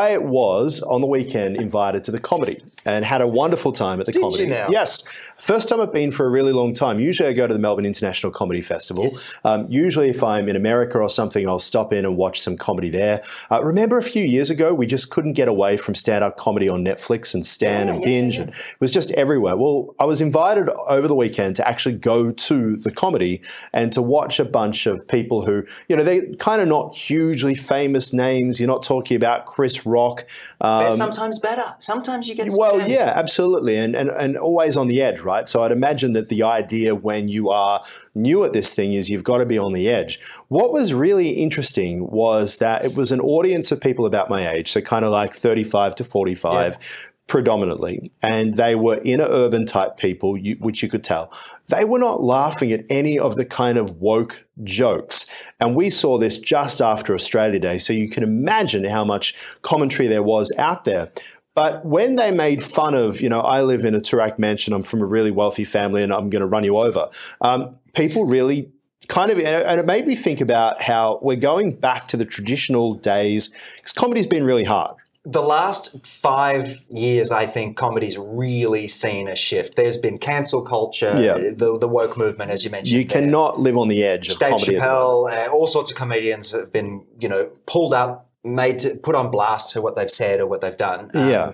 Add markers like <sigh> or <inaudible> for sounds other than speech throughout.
I was on the weekend invited to the comedy and had a wonderful time at the Did comedy. Yes, first time I've been for a really long time. Usually I go to the Melbourne International Comedy Festival. Yes. Um, usually if I'm in America or something, I'll stop in and watch some comedy there. Uh, remember a few years ago we just couldn't get away from stand-up comedy on Netflix and Stan Yeah, and yeah, Binge, yeah. and it was just everywhere. Well, I was invited over the weekend to actually go to the comedy and to watch a bunch of people who, you know, they're kind of not hugely famous names. You're not talking about Chris Rock. They're Um, sometimes better. Sometimes you get well, Oh, scammed. yeah, absolutely, and, and and always on the edge, right? So I'd imagine that the idea when you are new at this thing is you've got to be on the edge. What was really interesting was that it was an audience of people about my age, so kind of like thirty-five to forty-five. Predominantly, and they were inner urban type people, you, which you could tell. They were not laughing at any of the kind of woke jokes. And we saw this just after Australia Day, so you can imagine how much commentary there was out there. But when they made fun of, you know, I live in a Toorak mansion, I'm from a really wealthy family, and I'm going to run you over, um, people really kind of, and it made me think about how we're going back to the traditional days, because comedy's been really hard. the last five years, I think comedy's really seen a shift. There's been cancel culture, Yeah. the, the woke movement, as you mentioned. You there. cannot live on the edge of Dave comedy. Chappelle, uh, all sorts of comedians have been, you know, pulled up, made to put on blast for what they've said or what they've done. Um, Yeah.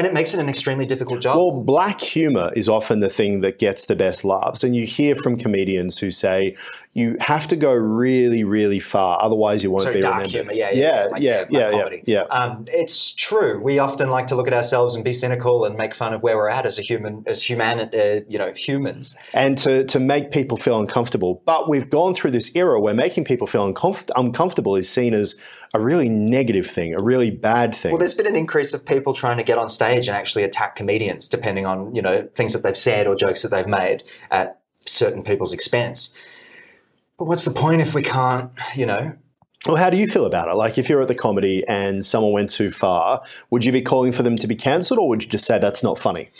And it makes it an extremely difficult job. Well, black humor is often the thing that gets the best laughs. And you hear from comedians who say you have to go really, really far, otherwise you won't so be dark remembered. humor, yeah, yeah, yeah, like yeah, yeah, comedy. yeah. Um, it's true. We often like to look at ourselves and be cynical and make fun of where we're at as a human, as human, uh, you know, humans. and to, to make people feel uncomfortable. But we've gone through this era where making people feel uncomf- uncomfortable is seen as a really negative thing, a really bad thing. Well, there's been an increase of people trying to get on stage and actually attack comedians, depending on you know things that they've said or jokes that they've made at certain people's expense. But what's the point if we can't, you know? well, how do you feel about it? Like, if you're at the comedy and someone went too far, would you be calling for them to be cancelled, or would you just say that's not funny?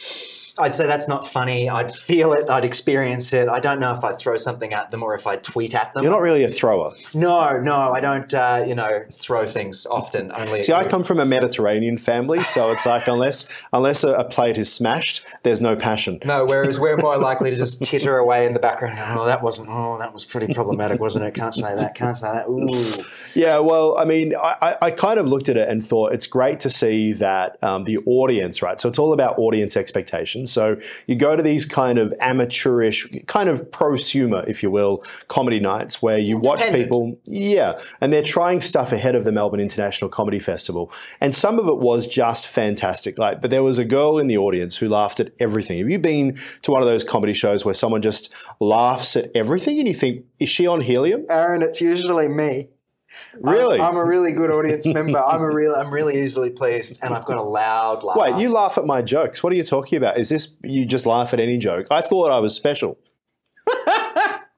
I'd say that's not funny. I'd feel it. I'd experience it. I don't know if I'd throw something at them or if I'd tweet at them. You're not really a thrower. no, no, I don't. Uh, you know, throw things often. Only See, I come from a Mediterranean family, so it's like unless unless a, a plate is smashed, there's no passion. No, whereas we're more likely to just titter away in the background. Oh, that wasn't. Oh, that was pretty problematic, wasn't it? Can't say that. Can't say that. Ooh. Yeah, well, I mean, I, I- I kind of looked at it and thought it's great to see that um, the audience, right? So it's all about audience expectations. So you go to these kind of amateurish, kind of prosumer, if you will, comedy nights where you watch people, yeah, and they're trying stuff ahead of the Melbourne International Comedy Festival, and some of it was just fantastic. Like, but there was a girl in the audience who laughed at everything. Have you been to one of those comedy shows where someone just laughs at everything, and you think, is she on helium? Aaron, it's usually me. Really? I'm, I'm a really good audience <laughs> member. I'm a real. I'm really easily pleased, and I've got a loud laugh. Wait, you laugh at my jokes. What are you talking about? Is this you just laugh at any joke? I thought I was special. <laughs>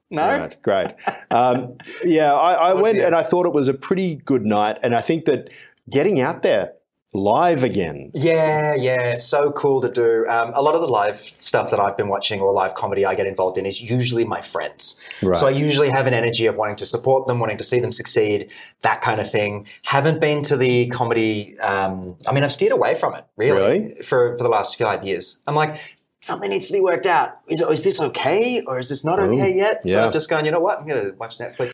no? Right, great. Um, yeah, I, I went dear. and I thought it was a pretty good night, and I think that getting out there live again. Yeah, yeah, so cool to do. Um, a lot of the live stuff that I've been watching or live comedy I get involved in is usually my friends. Right. So I usually have an energy of wanting to support them, wanting to see them succeed, that kind of thing. Haven't been to the comedy. Um, I mean, I've steered away from it really, Really? for for the last five years. I'm like. Something needs to be worked out. Is, is this okay or is this not okay yet? So yeah. I'm just going, you know what? I'm going to watch Netflix.